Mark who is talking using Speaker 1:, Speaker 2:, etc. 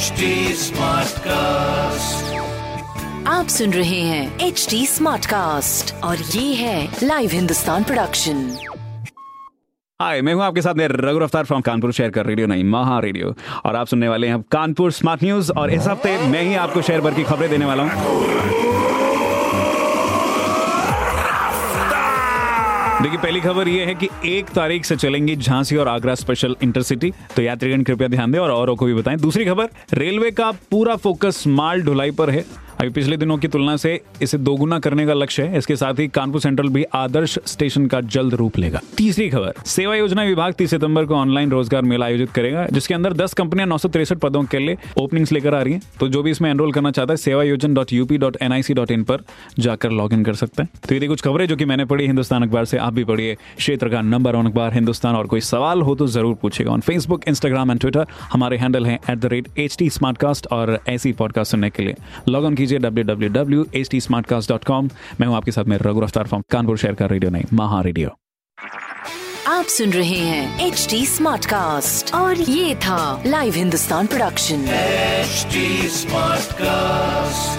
Speaker 1: HD cast
Speaker 2: आप सुन रहे हैं एच डी स्मार्ट कास्ट और ये है लाइव हिंदुस्तान प्रोडक्शन
Speaker 3: हाय मैं हूँ आपके साथ मैं रघु रफ्तार फ्रॉम कानपुर शेयर कर रेडियो नहीं महा रेडियो और आप सुनने वाले हैं कानपुर स्मार्ट न्यूज़ और इस हफ़्ते मैं ही आपको शेयर भर की खबरें देने वाला हूँ। देखिए, पहली खबर ये है कि एक तारीख से चलेंगी झांसी और आगरा स्पेशल इंटरसिटी तो यात्रीगण, कृपया ध्यान दें और औरों को भी बताएँ। दूसरी खबर, रेलवे का पूरा फोकस माल ढुलाई पर है। अभी पिछले दिनों की तुलना से इसे दोगुना करने का लक्ष्य है। इसके साथ ही कानपुर सेंट्रल भी आदर्श स्टेशन का जल्द रूप लेगा। तीसरी खबर, सेवा योजना विभाग तीस सितंबर को ऑनलाइन रोज़गार मेला आयोजित करेगा, जिसके अंदर दस कंपनियाँ नौ पदों के लिए ओपनिंग्स लेकर आ रही है। तो जो भी इसमें एनरोल करना चाहता है सेवा योजन dot UP dot N I C dot in पर जाकर लॉग इन कर सकते हैं। तो ये कुछ खबरें जो कि मैंने पढ़ी हिंदुस्तान अखबार से, आप भी पढ़िए। क्षेत्र का नंबर वन अखबार, हिंदुस्तान। और कोई सवाल हो तो ज़रूर पूछेगा। On Facebook Instagram and Twitter हमारे हैंडल है at the rate H T और ऐसी पॉडकास्ट सुनने के लिए। लॉग ऑन कीजिए। W W W H T मैं हूँ आपके साथ में रघु रफ्तार फ्रॉम कानपुर शहर का रेडियो नहीं महा रेडियो
Speaker 2: आप सुन रहे हैं एच डी स्मार्ट कास्ट और ये था live Hindustan production
Speaker 1: smart Smartcast.